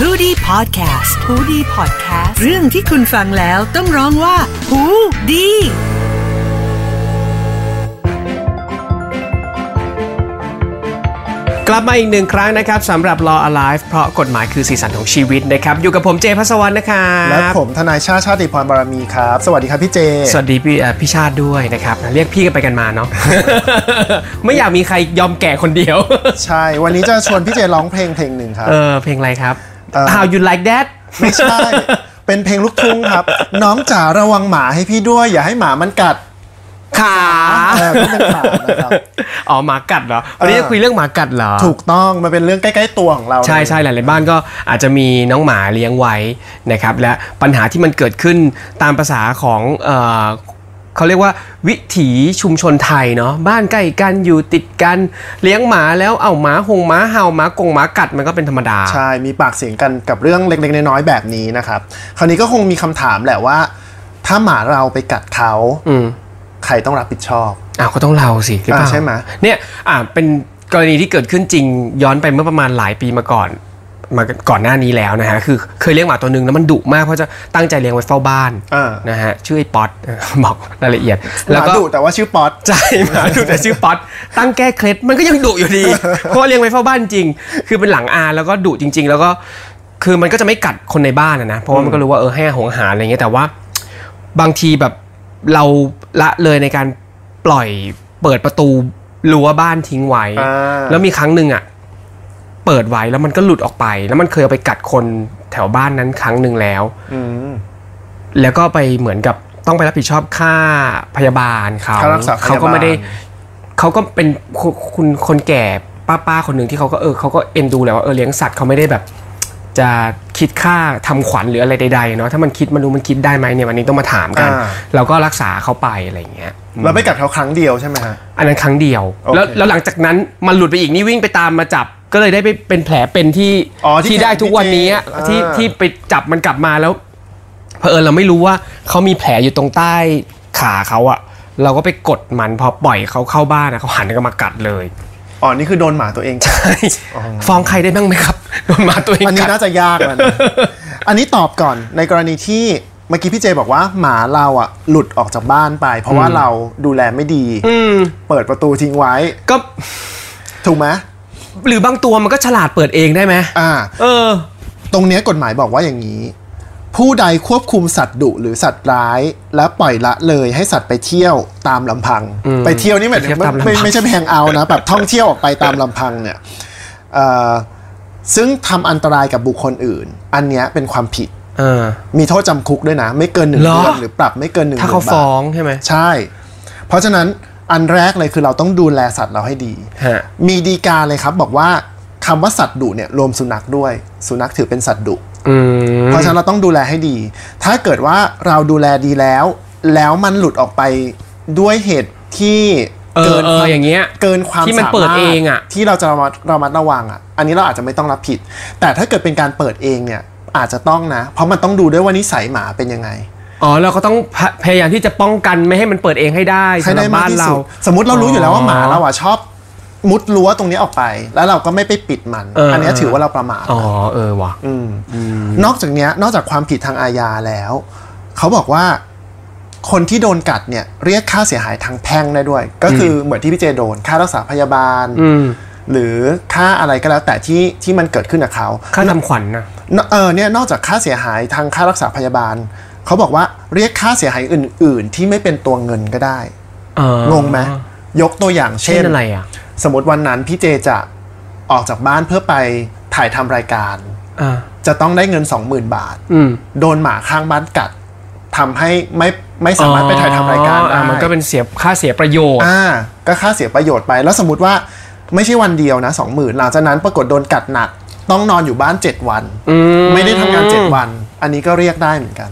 h o ดี้พอดแคสต์ฮูดี้พอดแคสต์เรื่องที่คุณฟังแล้วต้องร้องว่าหูดีกลับมาอีกหนึ่งครั้งนะครับสำหรับ Law Alive เพราะกฎหมายคือสีสันของชีวิตนะครับ อยู่กับผมเจพัสวรรณนะครับและผมทนายชาติชาติพรบารมีครับ สวัสดีครับพี่เจ สวัสดีพี่เอ่อพี่ชาติด้วยนะครับ เรียกพี่กันไปกันมาเนาะไม่อยากมีใครยอมแก่คนเดียว ใช่ วันนี้จะชวนพี่เจร้องเพลงเพลงหนึ่งครับเออเพลงอะไรครับเอ่อ How you like that ไม่ใช่ เป็นเพลงลูกทุ่งครับ น้องจ๋าระวังหมาให้พี่ด้วย อย่าให้หมามันกัดขาเออก็เป็นขานะครับอ๋อหมากัดเหรอวันนี้จะคุยเรื่องหมากัดเหรอ ถูกต้องมันเป็นเรื่องใกล้ๆตัวของเรา ใช่ใช่หลายๆบ้านก็อาจจะมีน้องหมาเลี้ยงไว้นะครับ และปัญหาที่มันเกิดขึ้นตามภาษาของ เอ่อเขาเรียกว่าวิถีชุมชนไทยเนาะบ้านใกล้กันอยู่ติดกันเลี้ยงหมาแล้วเอาหมาหงหมาเห่าหมากงหมากัดมันก็เป็นธรรมดา ใช่มีปากเสียงกันกับเรื่องเล็กๆน้อยๆแบบนี้นะครับคราวนี้ก็คงมีคำถามแหละว่า ถ้าหมาเราไปกัดเขาอืมใครต้องรับผิดชอบอ้าวก็ต้องเราสิหรือเปล่าอ่าใช่ไหมเนี่ยอ่าเป็นกรณีที่เกิดขึ้นจริงย้อนไปเมื่อประมาณหลายปีมาก่อน มาก่อนหน้านี้แล้วนะฮะคือเคยเลี้ยงหมาตัวหนึ่งแล้วมันดุมากเพราะจะตั้งใจเลี้ยงไว้เฝ้าบ้านอ่านะฮะชื่อไอ้ป๊อตบอกรายละเอียดหแล้วมาก็ดุแต่ว่าชื่อป๊อตใช่หมาดุแต่ชื่อป๊อตตั้งแก้เคล็ดมันก็ยังดุอยู่ดีเพราะว่าเลี้ยงไว้เฝ้าบ้านจริง คือเป็นหลังอาแล้วก็ดุจริง ๆ แล้วก็คือมันก็จะไม่กัดคนในบ้านอะนะเพราะว่ามันก็รู้ว่าเออให้อาหงอาหารอะไรเงี้ยแต่ว่า บางทีแบบเราละเลยในการปล่อยเปิดประตูรั้วบ้านทิ้งไว้อ่าแล้วมีครั้งหนึ่งอะ เปิดไว้แล้วมันก็หลุดออกไป แล้วมันเคยเอาไปกัดคนแถวบ้านนั้นครั้งหนึ่งแล้วอืมแล้วก็ไปเหมือนกับต้องไปรับผิดชอบค่าพยาบาลเขาค่ารักษาพยาบาล เขาก็ไม่ได้เขาก็เป็นคุณคุณคนแก่ป้าป้าๆคนหนึ่งที่เขาก็เออเขาก็เอ็นดูแหละว่าเออเลี้ยงสัตว์เขาไม่ได้แบบ จะคิดค่าทำขวัญหรืออะไรใดๆเนาะถ้ามันคิดมันรู้มันคิดได้ไหมเนี่ยวันนี้ต้องมาถามกันอ่าเราก็รักษาเขาไปอะไรอย่างเงี้ยเราไปกัดเขาครั้งเดียวใช่ไหมฮะอันนั้นครั้งเดียวโอเคแล้วแล้วหลังจากนั้นมันหลุดไปอีกนี่วิ่งไปตามมาจับก็เลยได้ไปเป็นแผลเป็นที่อ๋อที่ที่ได้ทุกวันนี้อะที่ที่อ่าที่ไปจับมันกลับมาแล้วเผอิญเราไม่รู้ว่าเขามีแผลอยู่ตรงใต้ขาเขาอะเราก็ไปกดมันพอปล่อยเขาเข้าบ้านอะเขาหันกันมากัดเลย อ๋อ นี่คือโดนหมาตัวเองกัดฟ้องใครได้บ้างไหมครับ โดนหมาตัวเองอันนี้กัดน่าจะยากแล้วนะอันนี้ตอบก่อนในกรณีที่เมื่อกี้พี่เจบอกว่าหมาเราอะหลุดออกจากบ้านไป เพราะว่าเราดูแลไม่ดีอืมเปิดประตูทิ้งไว้ ก็ ถูกไหมหรือบางตัวมันก็ฉลาดเปิดเองได้ไหมอ่า เออ ตรงเนี้ยกฎหมายบอกว่าอย่างนี้ ผู้ใดควบคุมสัตว์ดุหรือสัตว์ร้าย และปล่อยละเลยให้สัตว์ไปเที่ยวตามลำพังอืมไปเที่ยวนี่หมายถึงไปเที่ยวตามลำพังไม่ไม่ใช่ไปแฮงเอาท์นะแบบท่องเที่ยวออกไปตามลำพังเนี่ยเอ่อซึ่งทำอันตรายกับบุคคลอื่น อันเนี้ยเป็นความผิดเออมีโทษจำคุกด้วยนะ ไม่เกินหนึ่งเหรอเดือนหรือปรับไม่เกินหนึ่งถ้าเขาหมื่นบทฟ้องใช่ไหมใช่ เพราะฉะนั้นอันแรกเลยคือเราต้องดูแลสัตว์เราให้ดีฮะมีดีกาเลยครับบอกว่าคำว่าสัตว์ดุเนี่ยรวมสุนัขด้วย สุนัขถือเป็นสัตว์ดุอืม เพราะฉะนั้นเราต้องดูแลให้ดี ถ้าเกิดว่าเราดูแลดีแล้ว แล้วมันหลุดออกไปด้วยเหตุที่เออเกินเอคอวามอย่างเงี้ยเกินความที่มันสาเปิดมารถเองอะที่เราจะระมัดระมัดระวังอะ อันนี้เราอาจจะไม่ต้องรับผิด แต่ถ้าเกิดเป็นการเปิดเองเนี่ยอาจจะต้องนะ เพราะมันต้องดูด้วยว่านิสัยหมาเป็นยังไงอ๋อเราก็ต้องพะพยายามที่จะป้องกันไม่ให้มันเปิดเองให้ได้ให้สำหรัได้บมากบ้านที่เราสุดสมมติเรารู้อยู่แล้วว่าหมาอ๋อเราอะชอบ มุดรั้วตรงนี้ออกไป แล้วเราก็ไม่ไปปิดมัน เอออันเนี้ยถือว่าเราประมาทอ๋อเออว่ะ มนอกจากเนี้ยนอกจากความผิดทางอาญาแล้ว เขาบอกว่าคนที่โดนกัดเนี่ยเรียกค่าเสียหายทางแพ่งได้ด้วย ก็คือเหมือนที่พี่เจโดนค่ารักษาพยาบาล อืมหรือค่าอะไรก็แล้วแต่ที่ที่มันเกิดขึ้นกับเขา ค่าทำขวัญนะ นเออเนี่ยนอกจากค่าเสียหายทางค่ารักษาพยาบาล เขาบอกว่าเรียกค่าเสียหายอื่น ๆ ที่ไม่เป็นตัวเงินก็ได้ เอองงไหมยกตัวอย่างเช่เช่นนอะไรอะ สมมติวันนั้นพี่เจจะออกจากบ้านเพื่อไปถ่ายทำรายการอ่าจะต้องได้เงิน20,000บาทอืมโดนหมาข้างบ้านกัดทำให้ไม่ไม่สามารถไปถ่ายทำรายการอ๋อได้อะมันก็เป็นเสียค่าเสียประโยชน์อ่าก็ค่าเสียประโยชน์ไป แล้วสมมติว่าไม่ใช่วันเดียวนะสองหมื่นหลังจากนั้นปรากฏโดนกัดหนัก ต้องนอนอยู่บ้าน7วันอืมไม่ได้ทำงาน7วัน อันนี้ก็เรียกได้เหมือนกัน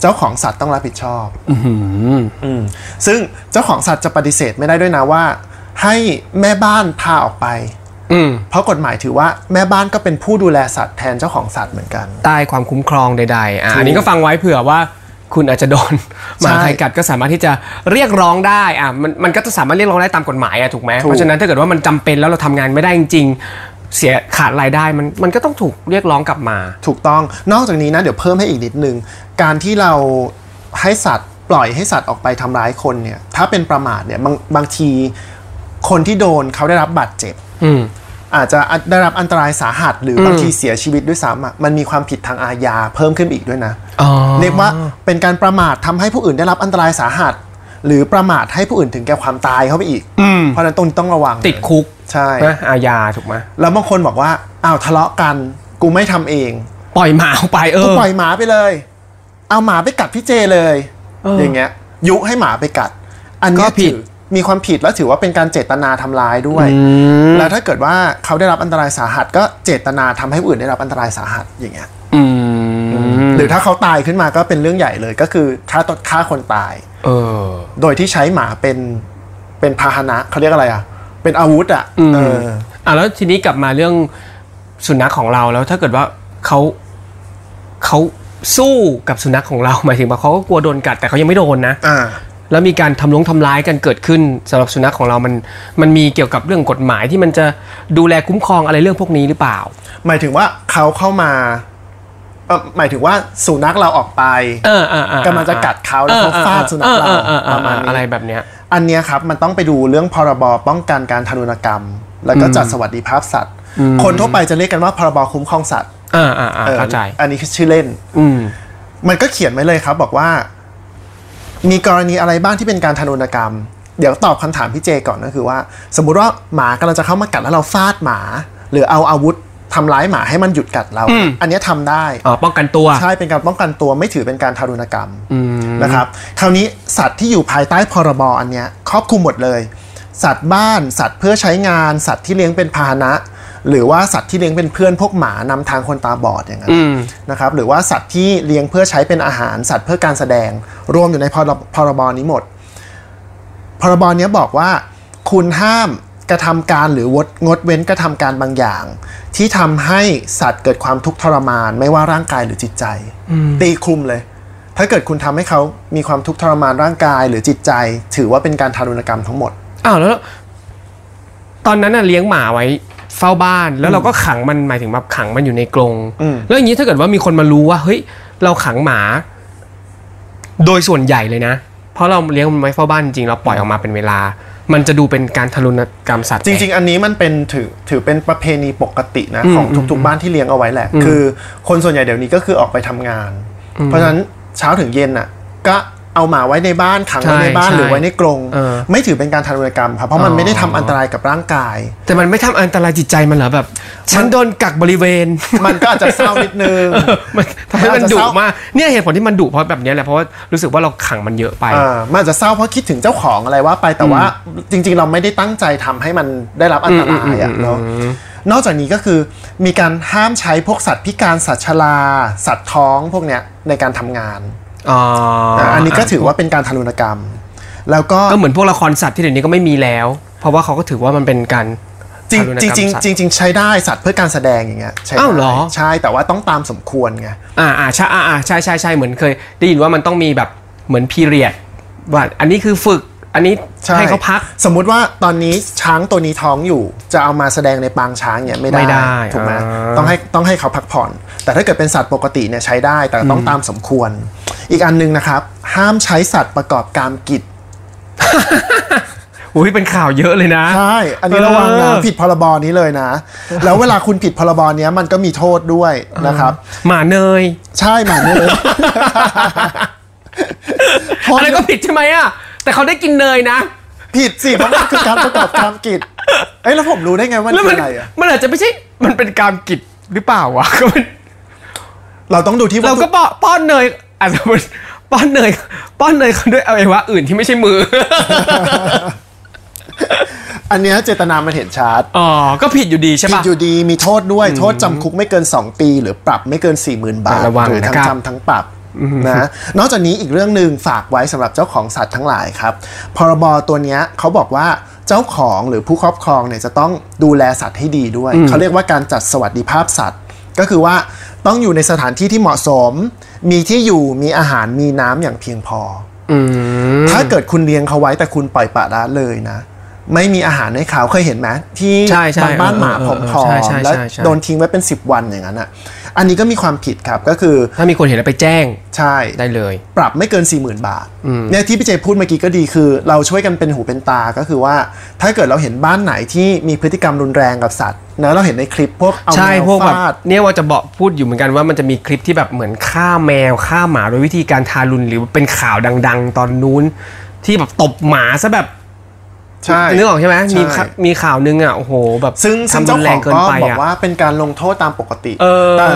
เจ้าของสัตว์ต้องรับผิดชอบอื้อหืออืมซึ่งเจ้าของสัตว์จะปฏิเสธไม่ได้ด้วยนะว่า ให้แม่บ้านพาออกไปอืมเพราะกฎหมายถือว่าแม่บ้านก็เป็นผู้ดูแลสัตว์แทนเจ้าของสัตว์เหมือนกันใต้ความคุ้มครองใดๆอะถูกอันนี้ก็ฟังไว้เผื่อว่าคุณอาจจะโดนหมาใช่ใครกัดก็สามารถที่จะเรียกร้องได้อะมันมันก็จะสามารถเรียกร้องได้ตามกฎหมายอะถูกไหมถูกเพราะฉะนั้นถ้าเกิดว่ามันจำเป็นแล้วเราทำงานไม่ได้จริงๆเสียขาดรายได้มันมันก็ต้องถูกเรียกร้องกลับมา ถูกต้องนอกจากนี้นะเดี๋ยวเพิ่มให้อีกนิดนึง การที่เราให้สัตว์ปล่อยให้สัตว์ออกไปทำร้ายคนเนี่ยถ้าเป็นประมาทเนี่ยบางบางที คนที่โดนเขาได้รับบาดเจ็บอืมอาจจะได้รับอันตรายสาหัส หรืออบางทีเสียชีวิตด้วยซ้ำอะมันมีความผิดทางอาญาเพิ่มขึ้นอีกด้วยนะอ๋อเรียกว่าเป็นการประมาททำให้ผู้อื่นได้รับอันตรายสาหัส หรือประมาทให้ผู้อื่นถึงแก่ความตายเข้าไปอีกเพราะฉะนั้นตรงนี้ต้องระวังติดคุกใช่นะอาญาถูกไหมแล้วบางคนบอกว่าอ้าวทะเลาะกันกูไม่ทำเอง ปล่อยหมาออกไปเอกูอปล่อยหมาไปเลย เอาหมาไปกัดพี่เจเลยเออออย่างเงี้ย ยุให้หมาไปกัด อันเนี้ยก็ผิดถือ มีความผิดแล้วถือว่าเป็นการเจตนาทำร้ายด้วย แล้วถ้าเกิดว่าเขาได้รับอันตรายสาหัส ก็เจตนาทำให้ผู้อื่นได้รับอันตรายสาหัสอย่างเงี้ยอืมหรือถ้าเขาตายขึ้นมาก็เป็นเรื่องใหญ่เลย ก็คือฆ่าตฆ่าคนตาย เออ โดยที่ใช้หมาเป็นเป็นพาหนะเขาเรียกอะไรอะ เป็นอาวุธอะอืมเอออะแล้วทีนี้กลับมาเรื่องสุนัขของเราแล้วถ้าเกิดว่าเขาเขาสู้กับสุนัขของเราหมายถึงว่าเขาก็กลัวโดนกัดแต่เขายังไม่โดนนะอ่า แล้วมีการทำลงทำร้ายกันเกิดขึ้นสำหรับสุนัขของเรามันมันมีเกี่ยวกับเรื่องกฎหมายที่มันจะดูแลคุ้มครองอะไรเรื่องพวกนี้หรือเปล่า หมายถึงว่าเขาเข้ามาเออหมายถึงว่าสุนัขเราออกไปเออเออเออกำลังจะกัดเขาแล้วเขาฟาดสุนัขเราออออออประมาณอะไรนี้แบบเนี้ย อันเนี้ยครับมันต้องไปดูเรื่องพรบป้องกันการทารุณกรรม แล้วก็จัดสวัสดิภาพสัตว์ คนทั่วไปจะเรียกกันว่าพรบคุ้มครองสัตว์อ่าอ่าอ่าออเข้าใจ อันนี้คือชื่อเล่น อืมมันก็เขียนไว้เลยครับ บอกว่า มีกรณีอะไรบ้างที่เป็นการทารุณกรรม เดี๋ยวตอบคำถามพี่เจก่อนก็คือว่า สมมุติว่าหมากำลังจะเข้ามากัดแล้วเราฟาดหมา หรือเอาอาวุธทำร้ายหมาให้มันหยุดกัดเราอืมอันเนี้ยทำได้อ๋อป้องกันตัว ใช่เป็นการป้องกันตัวไม่ถือเป็นการทารุณกรรมอืมนะครับคราวนี้สัตว์ที่อยู่ภายใต้พรบอันเนี้ยครอบคลุมหมดเลย สัตว์บ้าน สัตว์เพื่อใช้งาน สัตว์ที่เลี้ยงเป็นพาหนะ หรือว่าสัตว์ที่เลี้ยงเป็นเพื่อนพวกหมานำทางคนตาบอดอย่างนั้นอืมนะครับหรือว่าสัตว์ที่เลี้ยงเพื่อใช้เป็นอาหารสัตว์เพื่อการแสดง รวมอยู่ในพรบพรบนี้หมด พรบเนี้ยบอกว่า คุณห้ามกระทำการหรืองดงดเว้นกระทำการบางอย่าง ที่ทำให้สัตว์เกิดความทุกข์ทรมาน ไม่ว่าร่างกายหรือจิตใจตีคลุมเลย ถ้าเกิดคุณทำให้เขามีความทุกข์ทรมานร่างกายหรือจิตใจ ถือว่าเป็นการทารุณกรรมทั้งหมดอ้าวแล้ว ตอนนั้นน่ะเลี้ยงหมาไว้ เฝ้าบ้าน แล้วเราก็ขังมันหมายถึงแบบขังมันอยู่ในกรงอืมแล้วอย่างนี้ถ้าเกิดว่ามีคนมารู้ว่าเฮ้ยเราขังหมา โดยส่วนใหญ่เลยนะ เพราะเราเลี้ยงมันไว้เฝ้าบ้านจริงๆเราปล่อยออกมาเป็นเวลา มันจะดูเป็นการทารุณกรรมสัตว์ จริง ๆ อันนี้มันเป็นถือถือเป็นประเพณีปกตินะอืมของทุกๆบ้านที่เลี้ยงเอาไว้แหละ คือ คนส่วนใหญ่เดี๋ยวนี้ก็คือออกไปทำงาน เพราะฉะนั้นเช้าถึงเย็นอะ ก็ เอาหมาไว้ในบ้านขังไว้ในบ้านใช่หรือไว้ในกรงเออไม่ถือเป็นการทารุณกรรมครับเพราะมันอ๋อไม่ได้ทำอันตรายกับร่างกาย แต่มันไม่ทำอันตรายจิตใจมันเหรอแบบฉันโดนกักบริเวณ มันก็อาจจะเศร้านิดนึงมันทำให้มันอาจจะดุเศร้ามมากเนี่ยเหตุผลที่มันดุเพราะแบบเนี้ยแหละเพราะว่ารู้สึกว่าเราขังมันเยอะไปอ่ามันอาจจะเศร้าเพราะคิดถึงเจ้าของอะไรว่าไปแต่ว่าจริง ๆ เราไม่ได้ตั้งใจทำให้มันได้รับอันตรายอะเนาะนอกจากนี้ก็คือมีการห้ามใช้พวกสัตว์พิการสัตว์ชราสัตว์ท้องพวกเนี้ยในการทำงาน อ๋ออ่าอันนี้ก็ถือว่าเป็นการทารุณกรรม แล้วก็ก็เหมือนพวกละครสัตว์ที่เดี๋ยวนี้ก็ไม่มีแล้ว เพราะว่าเขาก็ถือว่ามันเป็นการจริงทารุณจกมริงสัตว์จริงจริงๆใช้ได้สัตว์เพื่อการแสดงอย่างเงี้ยใช้ได้อ้าวเหรอใช่แต่ว่าต้องตามสมควรไงอ่าอ่าใช่อ่าอ่าใช่ใช่ใช่เหมือนเคยได้ยินว่ามันต้องมีแบบเหมือนพีเรียดว่าอันนี้คือฝึก อันนี้ใช่ให้เขาพัก สมมุติว่าตอนนี้ช้างตัวนี้ท้องอยู่ จะเอามาแสดงในปางช้างเนี่ยไม่ได้ไม่ได้ถูกไหมอ่า ต้องให้ต้องให้เขาพักผ่อน แต่ถ้าเกิดเป็นสัตว์ปกติเนี่ยใช้ได้แต่ต้องตามสมควร อีกอันหนึงนะครับ ห้ามใช้สัตว์ประกอบการกิจ อุ้ยเป็นข่าวเยอะเลยนะ ใช่ อันนี้ระวังนะเออ ผิดพรบนี้เลยนะ แล้วเวลาคุณผิดพรบเนี้ยมันก็มีโทษด้วยนะครับ หมาเนย ใช่หมาเนี่ยเลยโทษอะไรก็ผิดใช่ไหมอะ แต่เขาได้กินเนยนะ ผิดสิเพราะมันคือการประกอบการกิจเอ้ยแล้วผมรู้ได้ไงว่าแล้วคือมันอะไรอะมันอาจจะไม่ใช่ มันเป็นการกิจหรือเปล่าวะก็มันเราต้องดูที่วัเราตก็ถุป้อนป้อนเนยอาจจะมันป้อนเนย ป้อนเนยเขาด้วยอวัยวะอื่นที่ไม่ใช่มือ อันเนี้ยเจตนามันเห็นชัดอ๋อ ก็ผิดอยู่ดีใช่ผิดปะ อยู่ดีมีโทษด้วยโทษจำคุกไม่เกิน 2 ปี หรือปรับไม่เกิน 40,000 บาทระวังหรือทั้งนะครับ จำทั้งปรับ นะนอกจากนี้อีกเรื่องหนึ่งฝากไว้สำหรับเจ้าของสัตว์ทั้งหลายครับ พรบตัวเนี้ยเขาบอกว่าเจ้าของหรือผู้ครอบครองเนี่ยจะต้องดูแลสัตว์ให้ดีด้วย เขาเรียกว่าการจัดสวัสดิภาพสัตว์ ก็คือว่าต้องอยู่ในสถานที่ที่เหมาะสม มีที่อยู่มีอาหารมีน้ำอย่างเพียงพออืมถ้าเกิดคุณเลี้ยงเขาไว้แต่คุณปล่อยปละละเลยนะ ไม่มีอาหารให้เขาเคยเห็นไหมที่ใช่ใช่บางบ้านหมาเอผออเออมใช่ใช่ๆแล้วใช่ใช่โดนทิ้งไว้เป็น 10 วันอย่างนั้นอะอันนี้ก็มีความผิดครับก็คือ ถ้ามีคนเห็นแล้วไปแจ้งใช่ได้เลย ปรับไม่เกิน 40,000 บาทเนี่ยที่พี่เจพูดเมื่อกี้ก็ดีคือ เราช่วยกันเป็นหูเป็นตาก็คือว่า ถ้าเกิดเราเห็นบ้านไหนที่มีพฤติกรรมรุนแรงกับสัตว์นะเราเห็นในคลิปพวกเอาใช่แมวพวกแบบฟาดเนี่ยว่าจะบอกพูดอยู่เหมือนกันว่ามันจะมีคลิปที่แบบเหมือนฆ่าแมวฆ่าหมาโดยวิธีการทารุณหรือเป็นข่าวดัง ๆ ตอนนู้นที่แบบตบหมาซะแบบ ใช่นึกออกใช่ไหมใช่มีข่ามีข่าวนึงอะโอ้โหแบบซึ่งซึ่งทำเจ้ารุนขแรองงเกินก็ไปบอกอะว่าเป็นการลงโทษตามปกติเออแต่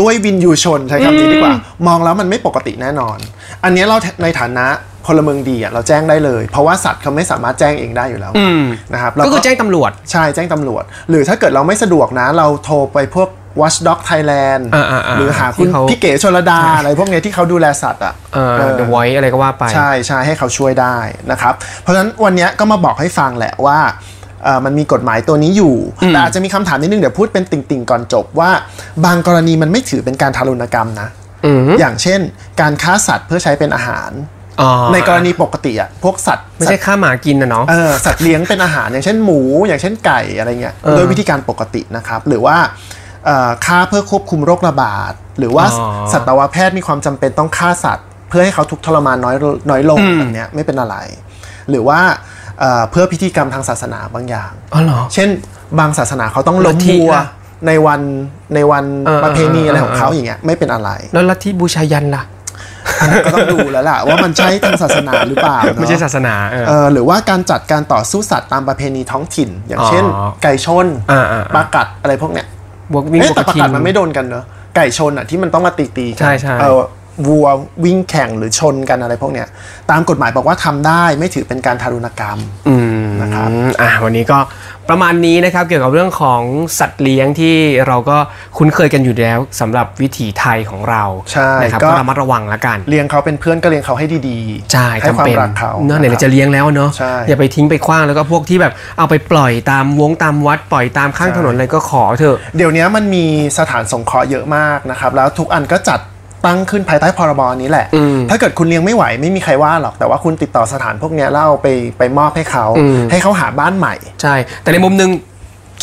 ด้วยวินยูชนใช้คำนี้ดีกว่า มองแล้วมันไม่ปกติแน่นอน อันนี้เราในฐานะพลเมืองดีอะเราแจ้งได้เลย เพราะว่าสัตว์เขาไม่สามารถแจ้งเองได้อยู่แล้วอืมนะครับเราก็คือแจ้งตำรวจ ใช่แจ้งตำรวจ หรือถ้าเกิดเราไม่สะดวกนะ เราโทรไปพวก Watchdog Thailand อ่าๆๆหรือหาคุณที่เขาพี่เก๋ชลดาอะไรพวกเนี้ยที่เขาดูแลสัตว์อะเออเออ The Voice อะไรก็ว่าไป ใช่ใช่ให้เขาช่วยได้นะครับ เพราะฉะนั้นวันเนี้ยก็มาบอกให้ฟังแหละว่าเอ่อมันมีกฎหมายตัวนี้อยู่ แต่อาจจะมีคำถามนิดนึง เดี๋ยวพูดเป็นติ่งๆก่อนจบว่าบางกรณีมันไม่ถือเป็นการทารุณกรรมนะอืมอย่างเช่น การฆ่าสัตว์เพื่อใช้เป็นอาหารอ๋อในกรณีปกติอะพวกสัตว์ ไม่ใช่ฆ่าหมากินนะเนาะเออสัตว์เลี้ยงเป็นอาหารอย่างเช่นหมู อย่างเช่นไก่อะไรเงี้ยเออโดยวิธีการปกตินะครับ หรือว่าเอ่อ ฆ่าเพื่อควบคุมโรคระบาด หรือว่าอ๋อสัตวแพทย์มีความจำเป็นต้องฆ่าสัตว์ เพื่อให้เขาทุกข์ทรมานน้อยน้อยลงอืมแบบเนี้ยไม่เป็นอะไร หรือว่าเอ่อเพื่อพิธีกรรมทางศาสนาบางอย่างอ๋อเหรอเช่น บางศาสนาเขาต้องลลับทธิวัวล่ะในวันในวันเออประเพณีอะไรของเออเขาอย่างเงี้ยไม่เป็นอะไร แล้วลัทธิบูชายันล่ะอันนั้นก็ต้องดูแล้วล่ะ ว่ามันใช่ทางศาสนาหรือเปล่าเนอะไม่ใช่ศาสนาเออเออหรือว่าการจัดการต่อสู้สัตว์ตามประเพณีท้องถิ่น อย่างเช่นอ๋อไก่ชนอ่าอ่าอ่าปลากัดอะไรพวกเนี้ย บวกวิ่งเอ๊ะบวกแต่กประลาทิกัดงมันไม่โดนกันเนอะไก่ชนอะที่มันต้องมาตีตีๆกัใช่ใช่เออวัววิ่งแข่งหรือชนกันอะไรพวกเนี้ยตามกฎหมายบอกว่าทำได้ไม่ถือเป็นการทารุณกรรมอืมนะครับอะวันนี้ก็ ประมาณนี้นะครับเกี่ยวกับเรื่องของสัตว์เลี้ยงที่เราก็คุ้นเคยกันอยู่แล้วสำหรับวิถีไทยของเราใช่นะครับก็ก็ระมัดระวังแล้วกัน เลี้ยงเขาเป็นเพื่อนก็เลี้ยงเขาให้ดีๆใช่ให้ความจำเป็นรักเขาเนอะไหนครัๆบจะเลี้ยงแล้วเนอะใช่อย่าไปทิ้งไปขว้างแล้วก็พวกที่แบบเอาไปปล่อยตามวงตามวัดปล่อยตามข้างถนนอะไรก็ขอเถอะ เดี๋ยวนี้มันมีสถานสงเคราะห์เยอะมากนะครับแล้วทุกอันก็จัด ตั้งขึ้นภายใต้พรบนี้แหละอืมถ้าเกิดคุณเลี้ยงไม่ไหวไม่มีใครว่าหรอก แต่ว่าคุณติดต่อสถานพวกเนี้ยแล้วเอาไปไปมอบให้เขาอืมให้เขาหาบ้านใหม่ ใช่ แต่ในมุมหนึง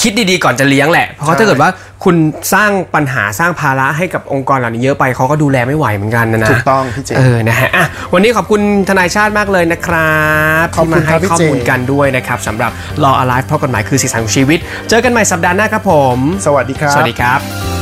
คิดดีๆก่อนจะเลี้ยงแหละ เพราะใช่ถ้าเกิดว่าคุณสร้างปัญหาสร้างภาระให้กับองค์กรเหล่านี้เยอะไปเขาก็ดูแลไม่ไหวเหมือนกันนะนะถูกต้องพี่เจเออนะฮะอะวันนี้ขอบคุณทนายชาติมากเลยนะครับขอบที่คุมาณคให้รับพี่ข้อเจมูลกันด้วยนะครับสำหรับ Law Alive เพราะกฎหมายคือสีสันของชีวิต เจอกันใหม่สัปดาห์หน้าครับผม สวัสดีครับ สวัสดีครับ